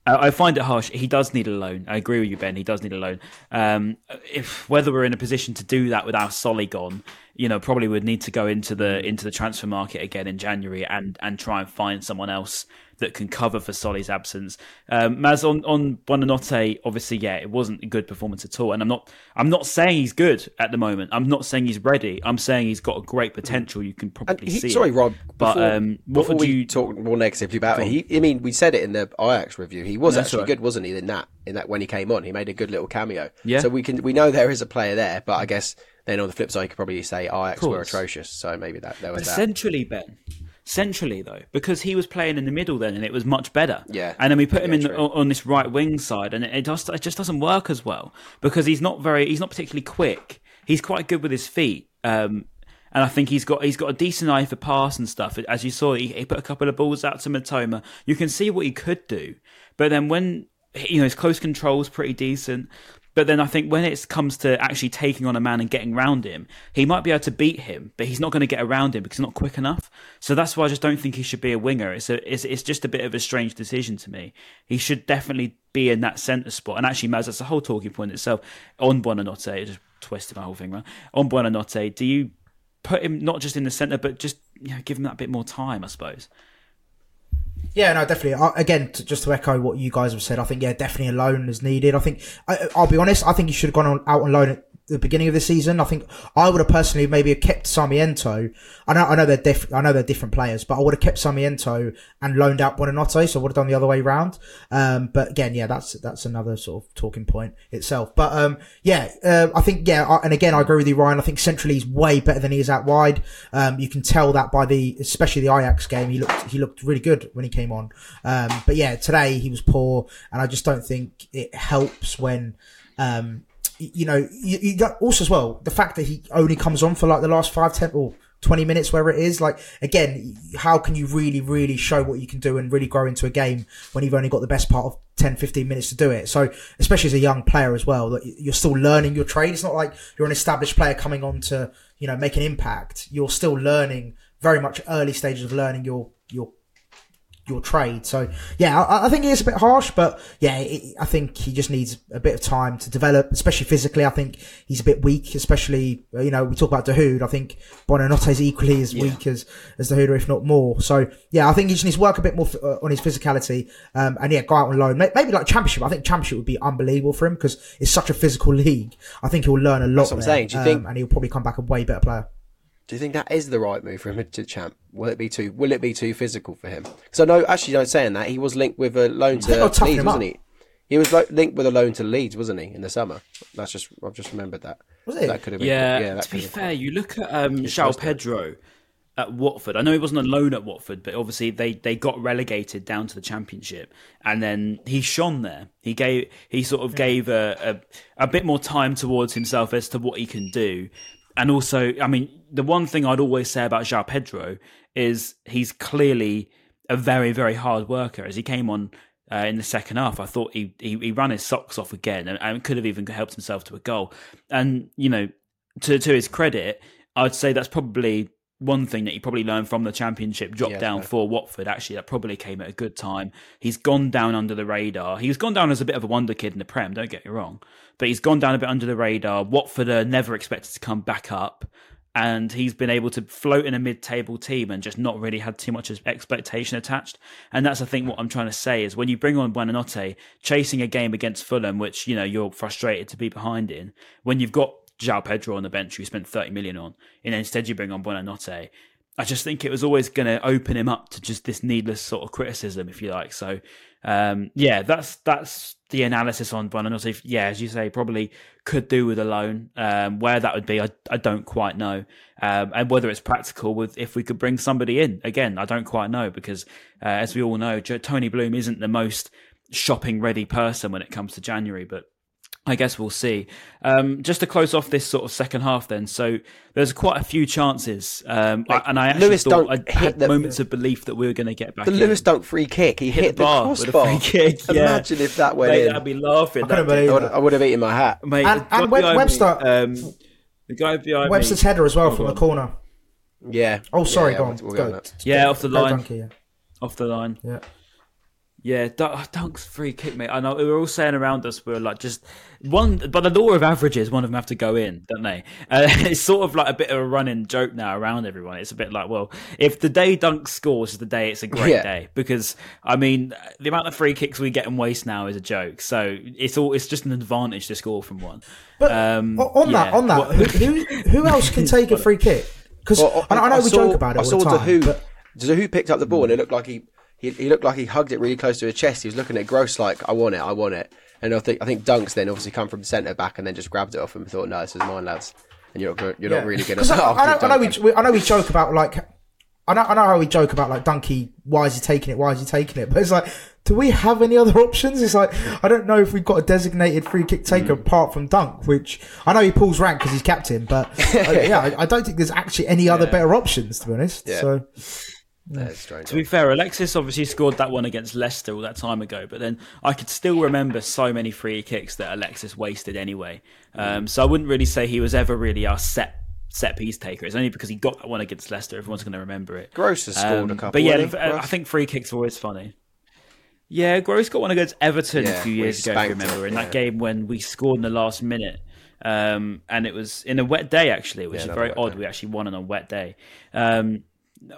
Uh, I find it harsh. He does need a loan. I agree with you, Ben. He does need a loan. Um, if whether we're in a position to do that with our Solly gone, you know, probably would need to go into the into the transfer market again in January and and try and find someone else that can cover for Solly's absence. Um, Maz on on Buonanotte, obviously, yeah, it wasn't a good performance at all. And I'm not I'm not saying he's good at the moment. I'm not saying he's ready. I'm saying he's got a great potential. You can probably he, see. sorry, it. Rob. But before, um, what before would we you talk more negatively about it? He, I mean, we said it in the Ajax review. He was actually right. good, wasn't he? In that, in that when he came on, he made a good little cameo. Yeah. So we can we know there is a player there, but I guess then on the flip side, you could probably say Ajax were atrocious. So maybe that there was But that. Ben. Centrally, though, because he was playing in the middle then, and it was much better. Yeah. And then we put him Yeah, in the, on this right wing side, and it just it just doesn't work as well because he's not very he's not particularly quick. He's quite good with his feet. Um, and I think he's got he's got a decent eye for pass and stuff. As you saw, he, he put a couple of balls out to Mitoma. You can see what he could do, but then when you know his close control is pretty decent. But then I think when it comes to actually taking on a man and getting around him, he might be able to beat him, but he's not going to get around him because he's not quick enough. So that's why I just don't think he should be a winger. It's a, it's, it's just a bit of a strange decision to me. He should definitely be in that centre spot. And actually, Maz, that's a whole talking point itself. On Buonanotte, just twisted my whole thing around. On Buonanotte, do you put him not just in the centre, but just you know, give him that bit more time, I suppose? Yeah, no, definitely. I, again, to, just to echo what you guys have said, I think yeah, definitely a loan is needed. I think I, I'll be honest. I think he should have gone on, out on loan at the beginning of the season. I think I would have personally maybe have kept Sarmiento. I know, I know they're diff- I know they're different players, but I would have kept Sarmiento and loaned out Buonanotte. So I would have done the other way round. Um, but again, yeah, that's that's another sort of talking point itself. But um, yeah, uh, I think yeah, I, and again, I agree with you, Ryan. I think centrally he's way better than he is out wide. Um, you can tell that by the especially the Ajax game. He looked he looked really good when he came on. Um, but yeah, today he was poor, and I just don't think it helps when. Um, you know, you, you got also as well the fact that he only comes on for like the last five, ten or 20 minutes, wherever it is. Like, again, how can you really, really show what you can do and really grow into a game when you've only got the best part of 10, 15 minutes to do it? So, especially as a young player as well, that you're still learning your trade. It's not like you're an established player coming on to, you know, make an impact. You're still learning very much early stages of learning your, your your trade. So yeah, I, I think he is a bit harsh, but yeah, it, I think he just needs a bit of time to develop, especially physically. I think he's a bit weak, especially you know we talk about Dahoud. I think Buonanotte is equally as weak as as Dahoud, if not more. So yeah, I think he just needs to work a bit more f- uh, on his physicality, um, and yeah, go out on loan. May- Maybe like championship. I think championship would be unbelievable for him because it's such a physical league. I think he'll learn a lot. That's what I'm there, saying. Do you um, think- And he'll probably come back a way better player. Do you think that is the right move for him to champ? Will it be too? Will it be too physical for him? Because I know, actually, don't saying that he was linked with a loan to Leeds, wasn't up. he? He was like, linked with a loan to Leeds, wasn't he, in the summer? That's just I've just remembered that. Was it? That could have been. Yeah, yeah that to be could have fair, you look at um, João. Pedro at Watford. I know he wasn't on loan at Watford, but obviously they, they got relegated down to the Championship, and then he shone there. He gave he sort of gave a, a a bit more time towards himself as to what he can do, and also, I mean, the one thing I'd always say about João Pedro is he's clearly a very very hard worker. As he came on uh, in the second half. I thought he, he he ran his socks off again and, and could have even helped himself to a goal. And you know, to to his credit, I'd say that's probably one thing that he probably learned from the championship drop Yeah, down fair. for Watford. Actually, that probably came at a good time. He's gone down under the radar. He's gone down as a bit of a wonder kid in the Prem. Don't get me wrong, but he's gone down a bit under the radar. Watford are never expected to come back up and he's been able to float in a mid-table team and just not really had too much expectation attached. And that's I think what I'm trying to say is when you bring on Buonanotte, chasing a game against Fulham, which you know you're frustrated to be behind in, when you've got João Pedro on the bench, who spent 30 million on, and instead you bring on Buonanotte. I just think it was always going to open him up to just this needless sort of criticism, if you like. So, um, yeah, that's that's the analysis on Buonanotte. If- Yeah, as you say, probably could do with a loan. Um, where that would be, I, I don't quite know. Um, and whether it's practical with if we could bring somebody in again, I don't quite know because, uh, as we all know, Tony Bloom isn't the most shopping ready person when it comes to January, but I guess we'll see. Um, just to close off this sort of second half, then. So there's quite a few chances, um, Like, and I actually Lewis thought I had the- moments of belief that we were going to get back. The in. Lewis Dunk free kick, he hit, hit the bar with a crossbar. free kick. Yeah. Imagine if that went Mate, in. I'd be laughing. I that I would, that. I would have eaten my hat. Mate, And- and Web- behind me, Webster- um, the guy behind Webster's me, header as well Oh, from go the corner. Yeah. Oh, sorry, yeah, go on. we'll Go. get on that. Yeah, off the Go line, Donkey, yeah. off the line. Yeah. Yeah, Dunk's free kick, mate. I know we were all saying around us, we were like, just one. But the law of averages, one of them have to go in, don't they? Uh, it's sort of like a bit of a running joke now around everyone. It's a bit like, well, if the day Dunk scores is the day, it's a great Yeah. day because I mean, the amount of free kicks we get and waste now is a joke. So it's all it's just an advantage to score from one. But Um, o- on that, on that, who, who who else can take a free kick? Because Well, I, I know we saw- joke about it I all saw the time. Dahoud. but- Dahoud picked up the ball and it looked like he, he he looked like he hugged it really close to his chest. He was looking at Gross like, "I want it, I want it." And I think I think Dunks then obviously come from the centre back and then just grabbed it off him and thought, "No, this is mine, lads." And you're not you're Yeah. not really going to. I, I know, I know we, we, I know we joke about like, I know, I know how we joke about like Donkey. Why is he taking it? Why is he taking it? But it's like, do we have any other options? It's like I don't know if we've got a designated free kick taker Mm. apart from Dunk, which I know he pulls rank because he's captain, but uh, yeah, I, I don't think there's actually any other better options to be honest. Yeah. So That's strange. To be fair, Alexis obviously scored that one against Leicester all that time ago, but then I could still remember so many free kicks that Alexis wasted anyway. Um, so I wouldn't really say he was ever really our set set piece taker. It's only because he got that one against Leicester. Everyone's going to remember it. Gross has scored a Um, couple. But yeah, I think free kicks are always funny. Yeah, Gross got one against Everton Yeah, a few years ago, if you remember, it, in yeah. that game when we scored in the last minute. Um, and it was in a wet day, actually, which Yeah, is very odd. day. We actually won on a wet day. Um,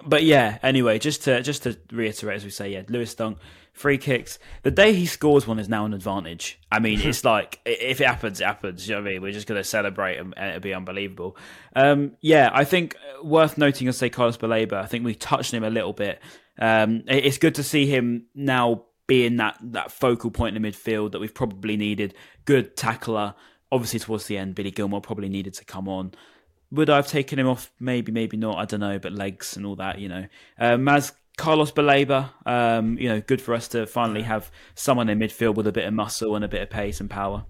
but yeah, anyway, just to just to reiterate, as we say, yeah, Lewis Dunk free kicks. The day he scores one is now an advantage. I mean, it's like if it happens, it happens. You know what I mean? We're just going to celebrate and, and it'll be unbelievable. Um, yeah, I think worth noting, as say Carlos Baleba. I think we touched him a little bit. Um, it's good to see him now being that that focal point in the midfield that we've probably needed. Good tackler. Obviously, towards the end, Billy Gilmour probably needed to come on. Would I have taken him off? Maybe, maybe not. I don't know. But legs and all that, you know. Um, Maz Carlos Baleba, um, you know, good for us to finally have someone in midfield with a bit of muscle and a bit of pace and power.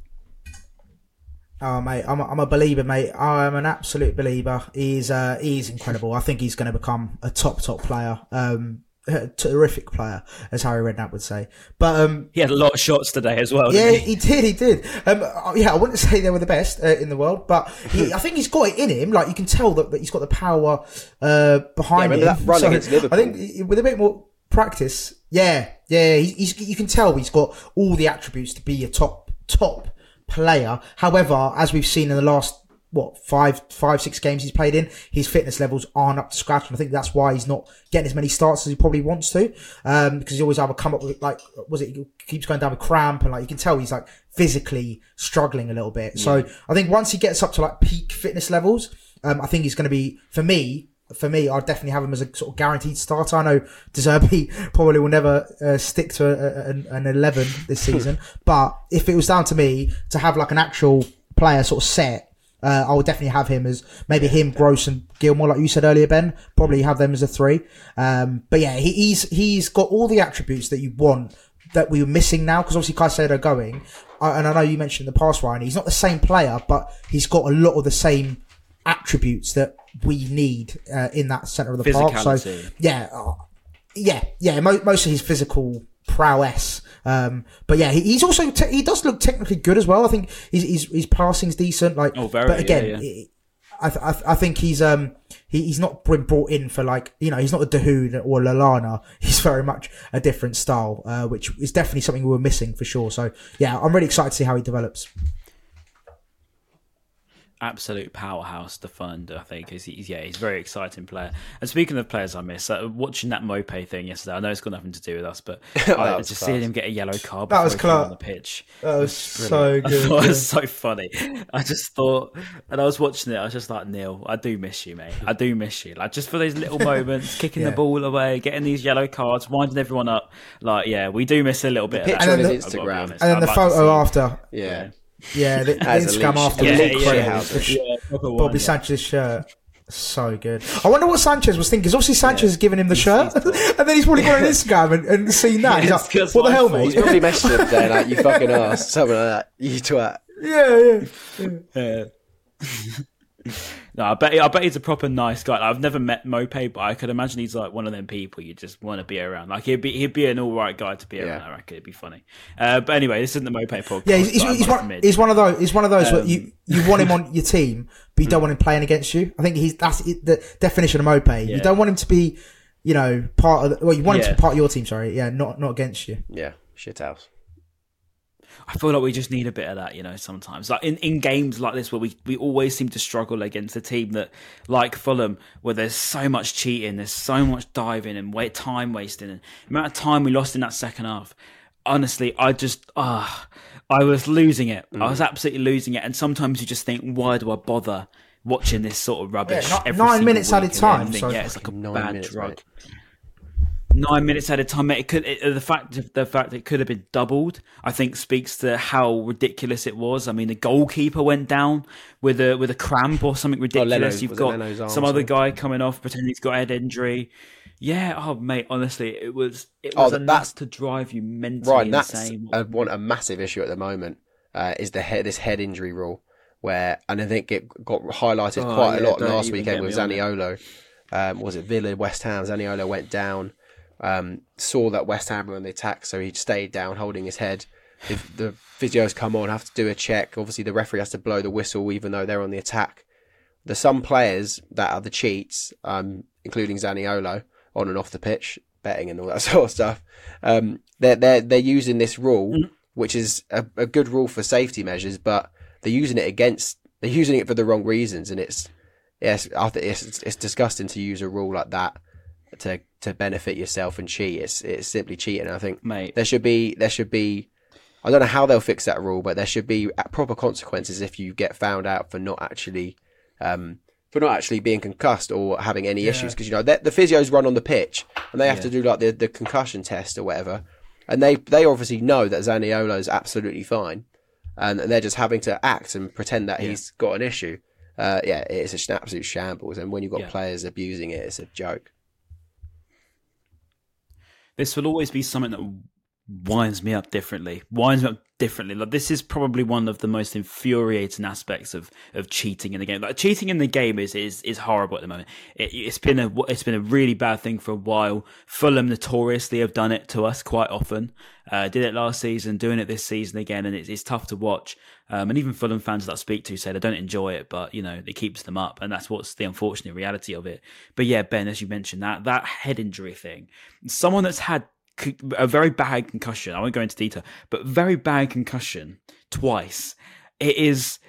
Oh mate, I'm a, I'm a believer, mate. I'm an absolute believer. He's uh, he's incredible. I think he's going to become a top top player. Um, a terrific player, as Harry Redknapp would say. But um, He had a lot of shots today as well. yeah, didn't he? he did. He did. Um, uh, yeah, I wouldn't say they were the best uh, in the world, but he, I think he's got it in him. Like you can tell that, that he's got the power uh, behind Yeah, him. that run against Liverpool? I think with a bit more practice, yeah, yeah, he's, he's, you can tell he's got all the attributes to be a top top player. However, as we've seen in the last what five five six games he's played in, his fitness levels aren't up to scratch, and I think that's why he's not getting as many starts as he probably wants to. Um, because he always either come up with like was it he keeps going down with cramp, and like you can tell he's like physically struggling a little bit. So I think once he gets up to like peak fitness levels, um, I think he's going to be for me. For me, I'd definitely have him as a sort of guaranteed starter. I know De Zerbi probably will never uh, stick to a, a, an- an 11 this season, but if it was down to me to have like an actual player sort of set, uh, I would definitely have him as maybe him, Gross, and Gilmour, like you said earlier, Ben. Probably have them as a three. Um, but yeah, he, he's he's got all the attributes that you want that we were missing now because obviously Caicedo going, and I know you mentioned in the past, Ryan. He's not the same player, but he's got a lot of the same attributes that we need uh, in that center of the park. So yeah, uh, yeah, yeah. Mo- most of his physical prowess. Um, but yeah, he, he's also te- he does look technically good as well. I think his his, his passing's decent. Like, Oh, very, But again, yeah, yeah. I, th- I, th- I think he's um he, he's not been brought in for like you know he's not a Dahoud or Lallana. He's very much a different style, uh, which is definitely something we were missing for sure. So yeah, I'm really excited to see how he develops. Absolute powerhouse to fund. I think is he's yeah he's a very exciting player. And speaking of players I miss, uh, watching that Maupay thing yesterday, I know it's got nothing to do with us, but I, was just class. seeing him get a yellow card That was he came on the pitch. That was so I good. thought yeah. was so funny. I just thought, and I was watching it. I was just like, Neal, I do miss you, mate. I do miss you. Like just for those little moments, kicking Yeah. the ball away, getting these yellow cards, winding everyone up. Like, yeah, we do miss a little bit. of picture that. on his I've gotta Instagram. And then the like photo after, Yeah. yeah, the, the As a Instagram leash- after Yeah, was yeah, incredible. yeah. The Yeah, proper one, Bobby yeah. Sanchez's shirt. So good. I wonder what Sanchez was thinking. Because obviously Sanchez has given him the shirt, and then he's probably gone on Instagram and, and seen that. he's Yeah, it's like, 'cause "What the hell, mate?" He's probably messaged him today like, you fucking ass, something like that. You twat. yeah, yeah. Yeah. No, I bet I bet he's a proper nice guy. Like, I've never met Maupay, but I could imagine he's like one of them people you just want to be around. Like he'd be he'd be an all right guy to be around. Yeah. I reckon it'd be funny. Uh, but anyway, this isn't the Maupay podcast. Yeah, he's, he's, he's one, he's one of those. He's one of those. where Um, you you want him on your team, but you don't want him playing against you. I think he's that's the definition of Maupay. You don't want him to be, you know, part of. The, well, you want him to be part of your team. Sorry, yeah, not not against you. Yeah, shit house. I feel like we just need a bit of that, you know, sometimes. Like in, in games like this where we, we always seem to struggle against a team that like Fulham, where there's so much cheating, there's so much diving and wait time wasting and the amount of time we lost in that second half. Honestly, I just ah I was losing it. I Mm. was absolutely losing it. And sometimes you just think, why do I bother watching this sort of rubbish? Yeah, every nine minutes at a time, think, so yeah, it's like a bad minutes, drug mate. Nine minutes at a time. It could it, the fact the fact it could have been doubled. I think speaks to how ridiculous it was. I mean, the goalkeeper went down with a with a cramp or something ridiculous. Leno- You've got some other guy coming off pretending he's got a head injury. Yeah, oh mate, honestly, it was it Oh, was that- enough that's- to drive you mentally Right, that's a, one, a massive issue at the moment. Uh, is the head this head injury rule where and I think it got highlighted Oh, quite a lot last weekend with me on it. Zaniolo. Um, was it Villa, West Ham? Zaniolo went down. Um, saw that West Ham were on the attack, so he stayed down, holding his head. If the physios come on, have to do a check. Obviously, the referee has to blow the whistle, even though they're on the attack. There's some players that are the cheats, um, including Zaniolo, on and off the pitch, betting and all that sort of stuff. Um, they're they're they're using this rule, which is a, a good rule for safety measures, but they're using it against they're using it for the wrong reasons, and it's yes, I think it's it's, it's disgusting to use a rule like that to to benefit yourself and cheat. It's it's simply cheating. I think Mate. there should be there should be. I don't know how they'll fix that rule, but there should be proper consequences if you get found out for not actually um, for not actually being concussed or having any issues. Because you know the the physios run on the pitch and they have to do like the, the concussion test or whatever, and they they obviously know that Zaniolo is absolutely fine, and they're just having to act and pretend that he's got an issue. Uh, yeah, it's an absolute shambles, and when you've got Yeah. players abusing it, it's a joke. This will always be something that winds me up differently, winds me up differently. Like this is probably one of the most infuriating aspects of of cheating in the game. Like cheating in the game is is is horrible at the moment. It, it's been a it's been a really bad thing for a while. Fulham notoriously have done it to us quite often. Uh, did it last season, doing it this season again, and it's, it's tough to watch. Um, and even Fulham fans that I speak to say they don't enjoy it, but you know it keeps them up, and that's what's the unfortunate reality of it. But yeah, Ben, as you mentioned, that that head injury thing, someone that's had a very bad concussion. I won't go into detail, but very bad concussion twice. It is,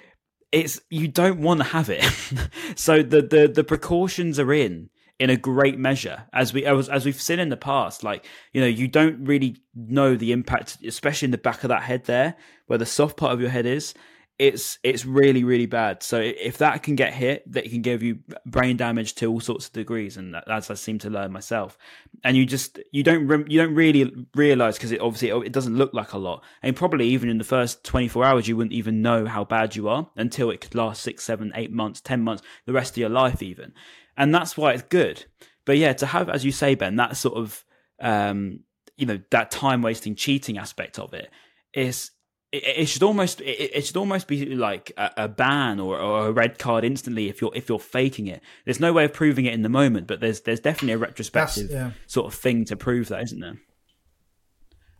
it's you don't want to have it. so the the the precautions are in in a great measure as we as, as we've seen in the past like you know you don't really know the impact especially in the back of that head there where the soft part of your head is it's it's really really bad. So if that can get hit, that can give you brain damage to all sorts of degrees, and as I seem to learn myself, and you just you don't you don't really realize because it obviously it doesn't look like a lot, and probably even in the first twenty four hours you wouldn't even know how bad you are until it could last six, seven, eight months, ten months, the rest of your life even, and that's why it's good. But yeah, to have as you say, Ben, that sort of um, you know that time wasting cheating aspect of it is it, it should almost it, it, should almost be like a, a ban or, or, a red card instantly if you're if you're faking it. There's no way of proving it in the moment, but there's there's definitely a retrospective yeah. sort of thing to prove that, isn't there?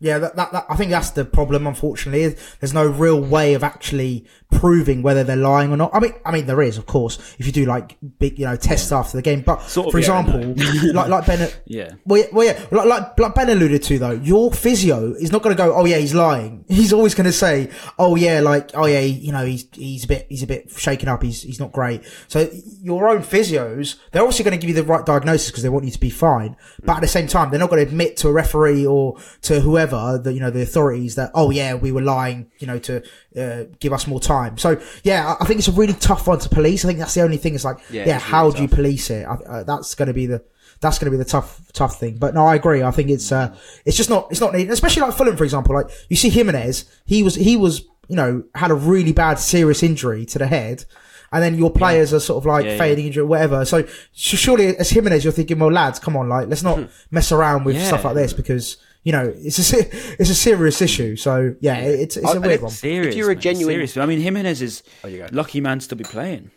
Yeah, that, that, that, I think that's the problem. Unfortunately, there's no real way of actually proving whether they're lying or not. I mean, I mean, there is, of course, if you do like big, you know, tests yeah. after the game. But sort for yeah, example, like like Ben, yeah, well, yeah, well, yeah, like, like like Ben alluded to though, your physio is not going to go, oh yeah, he's lying. He's always going to say, oh yeah, like oh yeah, you know, he's he's a bit he's a bit shaken up. He's he's not great. So your own physios, they're obviously going to give you the right diagnosis because they want you to be fine. But at the same time, they're not going to admit to a referee or to whoever the you know the authorities that oh yeah, we were lying, you know, to uh, give us more time. So yeah, I think it's a really tough one to police. I think that's the only thing. It's like, yeah, yeah how really do tough. you police it? Uh, that's going to be the that's going to be the tough tough thing. But no, I agree. I think it's uh, it's just not it's not needed. Especially like Fulham, for example. Like you see Jimenez, he was he was you know had a really bad serious injury to the head. And then your players yeah. are sort of like yeah, fading yeah. injury, or whatever. So surely, as Jimenez, you're thinking, well, lads, come on, like let's not mess around with stuff like this because you know, it's a it's a serious issue. So yeah, it's it's a oh, weird one. Serious, if you're a genuine, serious. I mean, Jimenez is oh, lucky man to be playing.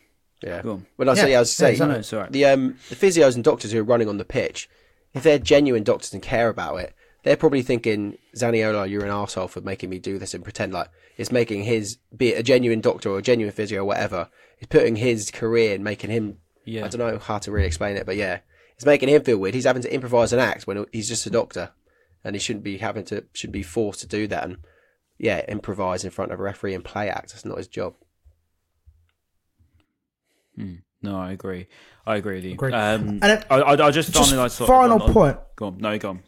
Yeah. Well, I say, yeah, I was saying, yeah, no, the um the physios and doctors who are running on the pitch, if they're genuine doctors and care about it, they're probably thinking, Zaniolo, you're an asshole for making me do this and pretend like it's making his be it a genuine doctor or a genuine physio or whatever. It's putting his career and making him. Yeah. I don't know how to really explain it, but yeah, it's making him feel weird. He's having to improvise an act when he's just a doctor and he shouldn't be having to should be forced to do that and yeah improvise in front of a referee and play act. That's not his job. Hmm. No, I agree. I agree with you. Agree. Um, and I, I, I just, just finally, final on, point. Go on. No, go on.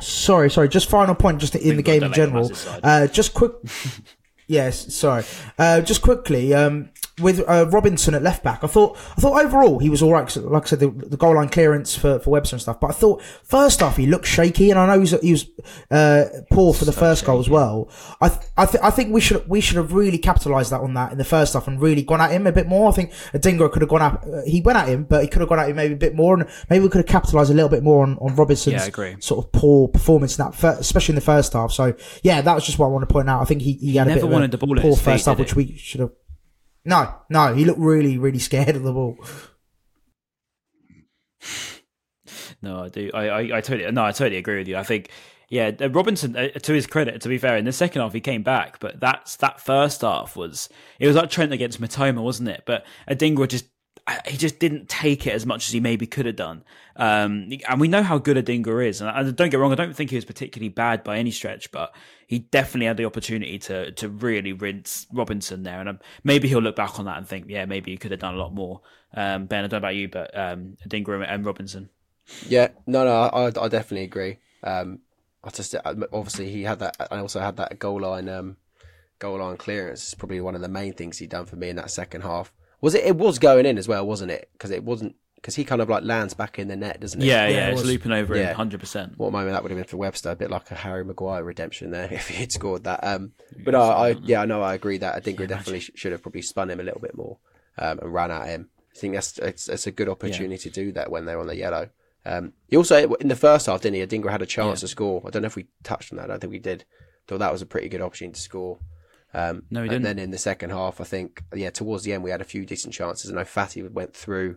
Sorry, sorry. Just final point, just in the game in general. Uh, just quick. yes, sorry. Uh, just quickly. Um, with uh, Robinson at left back, I thought I thought overall he was all right. Like I said, the, the, goal line clearance for, for Webster and stuff. But I thought first off he looked shaky, and I know he was, he was uh, poor for the so first shaky. goal as well. I th- I, th- I think we should we should have really capitalised that on that in the first half and really gone at him a bit more. I think Adingra could have gone at uh, he went at him, but he could have gone at him maybe a bit more, and maybe we could have capitalised a little bit more on, on Robinson's yeah, sort of poor performance in that, fir- especially in the first half. So yeah, that was just what I want to point out. I think he, he had he a bit of a poor first half, which we should have. No, no, he looked really, really scared of the ball. No, I do. I, I, I totally no, I totally agree with you. I think, yeah, uh, Robinson. Uh, to his credit, to be fair, in the second half he came back, but that's that first half was it was like Trent against Mitoma, wasn't it? But Adingra just he just didn't take it as much as he maybe could have done. Um, and we know how good Adingra is. And don't get wrong, I don't think he was particularly bad by any stretch, but he definitely had the opportunity to to really rinse Robinson there. And um, maybe he'll look back on that and think, yeah, maybe he could have done a lot more. Um, ben, I don't know about you, but um, Adingra and Robinson. Yeah, no, no, I, I definitely agree. Um, I just obviously he had that. I also had that goal line, um, goal line clearance. It's probably one of the main things he'd done for me in that second half. Was it? It was going in as well, wasn't it? Because it wasn't because he kind of like lands back in the net, doesn't it? Yeah, yeah, yeah it's looping over yeah. hundred percent. What moment that would have been for Webster, a bit like a Harry Maguire redemption there if he had scored that. Um, but I, I, yeah, I know, I agree that I think we definitely should have probably spun him a little bit more um, and ran at him. I think that's it's, it's a good opportunity yeah. to do that when they're on the yellow. Um, he also in the first half, didn't he? Adingra had a chance yeah. to score. I don't know if we touched on that. I don't think we did. Thought that was a pretty good opportunity to score. Um, No, he and didn't. And then in the second half, I think, yeah, towards the end, we had a few decent chances. And I know Fati went through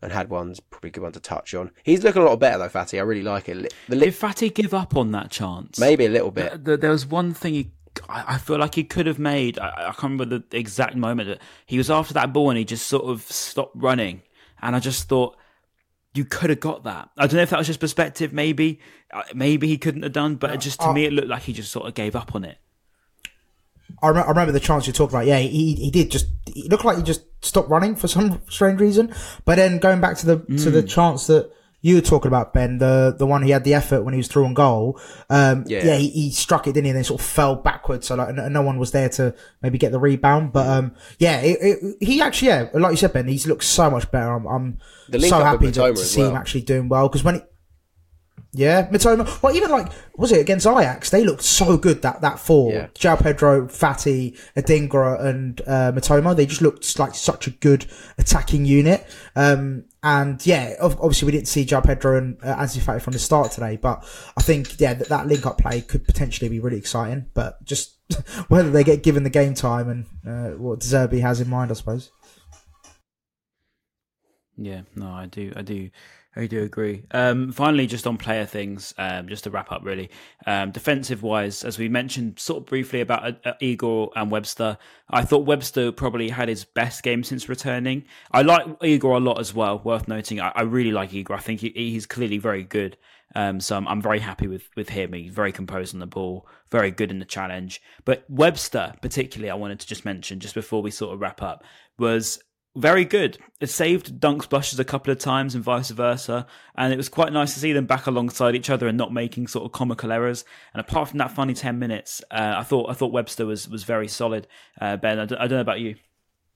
and had ones, probably good one to touch on. He's looking a lot better, though, Fati. I really like it. The li- Did Fati give up on that chance? maybe a little bit. Th- th- there was one thing he, I I feel like he could have made. I, I can't remember the exact moment. that He was after that ball and he just sort of stopped running, and I just thought you could have got that. I don't know if that was just perspective. Maybe, Uh, maybe he couldn't have done, but just to uh, me it looked like he just sort of gave up on it. I, rem- I remember the chance you're talking about. Yeah, he he did just. He looked like he just stopped running for some strange reason. But then going back to the to Hmm. the chance that you were talking about, Ben, the the one he had the effort when he was through on goal. Um, yeah, Yeah. he, he struck it, didn't he? And then sort of fell backwards, so like no, no one was there to maybe get the rebound. But um, yeah, it, it, he actually, yeah, like you said, Ben, he's looked so much better. I'm, I'm so happy to, to see him actually doing well because when. He, yeah, Mitoma. Well, even like was it against Ajax? They looked so good that that four. Yeah. Pedro, Fati, Adingra, and uh, Mitoma. They just looked like such a good attacking unit. Um, and yeah, obviously we didn't see João Pedro and uh, Ansu Fati from the start today, but I think yeah that, that link up play could potentially be really exciting. But just whether they get given the game time and uh, what Zerbi has in mind, I suppose. Yeah, no, I do, I do, I do agree. Um, finally, just on player things, um, just to wrap up, really. Um, defensive wise, as we mentioned sort of briefly about uh, uh, Igor and Webster, I thought Webster probably had his best game since returning. I like Igor a lot as well. Worth noting, I, I really like Igor. I think he, he's clearly very good. Um, so I'm, I'm very happy with, with him. He's very composed on the ball, very good in the challenge. But Webster, particularly, I wanted to just mention just before we sort of wrap up, was very good. It saved Dunk's blushes a couple of times and vice versa. And it was quite nice to see them back alongside each other and not making sort of comical errors. And apart from that funny 10 minutes, uh, I thought I thought Webster was, was very solid. Uh, ben, I don't, don't know about you.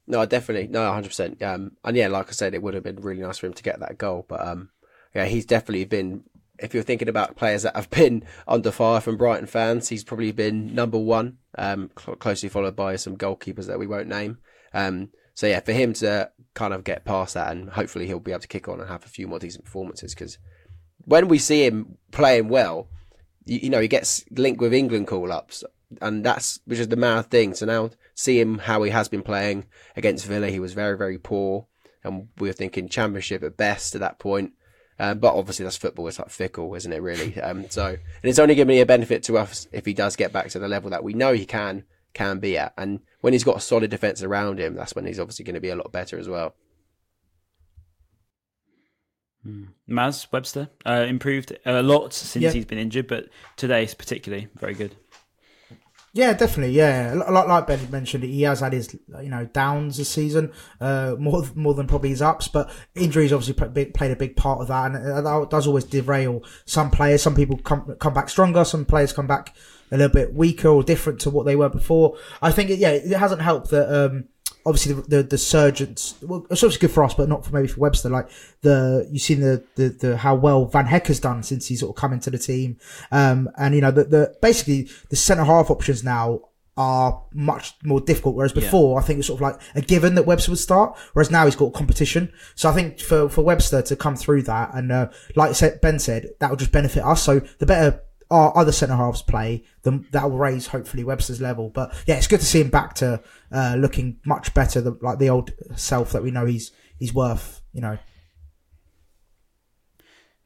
No, definitely. No, 100%. Um, and yeah, like I said, it would have been really nice for him to get that goal. But um, yeah, he's definitely been, if you're thinking about players that have been under fire from Brighton fans, he's probably been number one, um, cl- closely followed by some goalkeepers that we won't name. Um, so yeah, for him to kind of get past that and hopefully he'll be able to kick on and have a few more decent performances because when we see him playing well, you, you know, he gets linked with England call ups and that's which is the mad thing. So now see him how he has been playing against Villa, he was very, very poor and we were thinking championship at best at that point. Um, but obviously that's football, it's like fickle, isn't it really? Um, so, and it's only going to be a benefit to us if he does get back to the level that we know he can, can be at. And when he's got a solid defence around him, that's when he's obviously going to be a lot better as well. Maz Webster uh, improved a lot since Yeah. he's been injured, but today's particularly very good. Yeah, definitely. Yeah, like like Ben mentioned, he has had his you know downs this season, uh, more more than probably his ups. But injuries obviously played a big part of that, and uh, that does always derail some players. Some people come come back stronger, some players come back a little bit weaker or different to what they were before. I think it, yeah, it hasn't helped that. Um, obviously the, the the surgeons well it's obviously good for us but not for maybe for Webster like the you've seen the, the the how well Van Hecke has done since he's sort of come into the team um and you know the, the basically the centre half options now are much more difficult whereas before I think it's sort of like a given that Webster would start whereas now he's got competition so I think for for Webster to come through that and uh, like Ben said that will just benefit us so the better our other centre halves play, then that will raise hopefully Webster's level. But yeah, it's good to see him back to uh, looking much better, than, like the old self that we know he's he's worth. You know,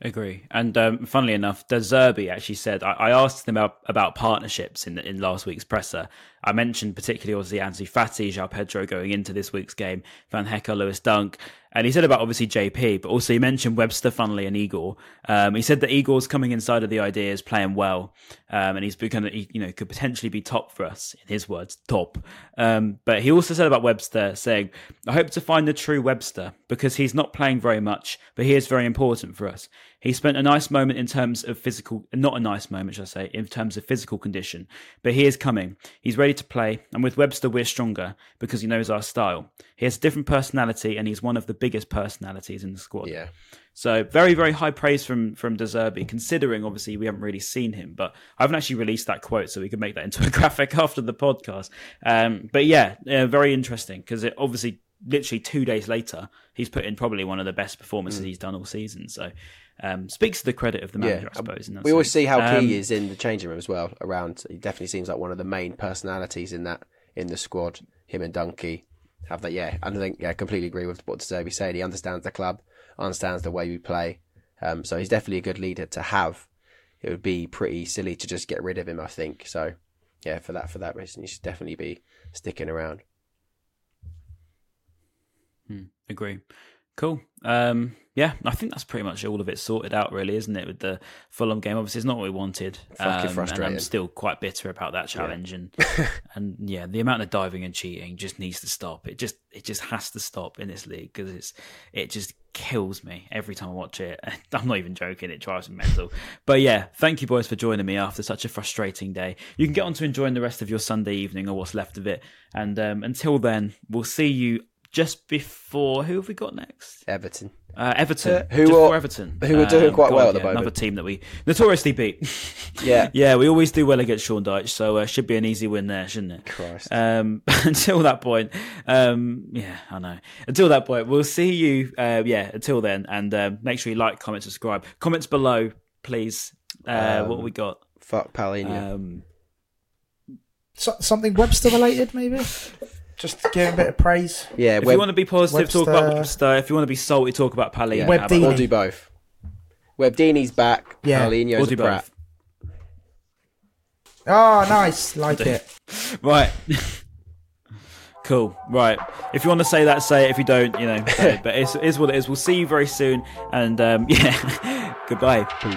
Agree. And um, funnily enough, De Zerbi actually said I, I asked him about, about partnerships in in last week's presser. I mentioned particularly obviously Ansu Fati, João Pedro going into this week's game, Van Hecke, Lewis Dunk, and he said about obviously JP, but also he mentioned Webster, funnily, and Igor. Um, he said that Igor's coming inside of the ideas, playing well, um, and he's become he, you know could potentially be top for us in his words, top. Um, but he also said about Webster, saying, "I hope to find the true Webster because he's not playing very much, but he is very important for us." He spent a nice moment in terms of physical, not a nice moment, should I say, in terms of physical condition. But he is coming. He's ready to play. And with Webster, we're stronger because he knows our style. He has a different personality and he's one of the biggest personalities in the squad. Yeah. So very, very high praise from from De Zerbi, considering obviously we haven't really seen him. But I haven't actually released that quote, so we can make that into a graphic after the podcast. Um, but yeah, uh, very interesting because it obviously literally two days later, he's put in probably one of the best performances he's done all season. So um, speaks to the credit of the manager, I suppose. in that we always see how Um, key he is in the changing room as well. Around, he definitely seems like one of the main personalities in that in the squad. Him and Dunkey have that. Yeah, and I think yeah, I completely agree with what De Zerbi said. He understands the club, understands the way we play. Um, so he's definitely a good leader to have. It would be pretty silly to just get rid of him. I think so. Yeah, for that for that reason, he should definitely be sticking around. Agree. Cool. Um, yeah, I think that's pretty much all of it sorted out, really, isn't it? With the Fulham game, obviously, it's not what we wanted. Fucking Um, And. I'm still quite bitter about that challenge, and and yeah, the amount of diving and cheating just needs to stop. It just it just has to stop in this league because it's it just kills me every time I watch it. I'm not even joking; it drives me mental. But yeah, thank you boys for joining me after such a frustrating day. You can get on to enjoying the rest of your Sunday evening or what's left of it. And um, until then, we'll see you just before. Who have we got next? Everton. Uh, Everton, who just are- before Everton, who are doing quite well at the Another moment. Another team that we notoriously beat. Yeah. yeah, we always do well against Sean Dyche, so uh, should be an easy win there, shouldn't it? Christ. Um, until that point, um, yeah, I know. Until that point, we'll see you. Uh, yeah, until then, and um, make sure you like, comment, subscribe. Comments below, please. Uh, what we got? Fuck Palhinha. Um, So, something Webster related, maybe. Just to give a bit of praise. yeah, if Web, you want to be positive, talk about Webster- Webster. If you want to be salty, talk about Pally. yeah. How about Webdini. we'll do both. Webdini's back. Yeah. Palhinha's We'll a do prat. both. Oh, nice. Like it. Right. cool. Right. If you want to say that, say it. If you don't, you know. say it. But it's, it's what it is. We'll see you very soon. And um, yeah, goodbye. Away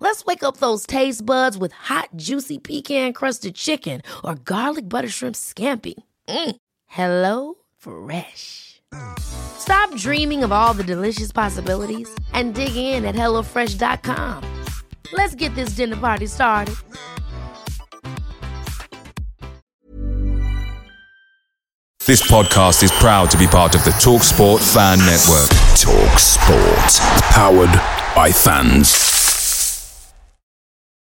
Let's wake up those taste buds with hot, juicy pecan crusted chicken or garlic butter shrimp scampi. Mm. Hello Fresh. Stop dreaming of all the delicious possibilities and dig in at HelloFresh.com. Let's get this dinner party started. This podcast is proud to be part of the TalkSport Fan Network. Talk Sport. Powered by fans.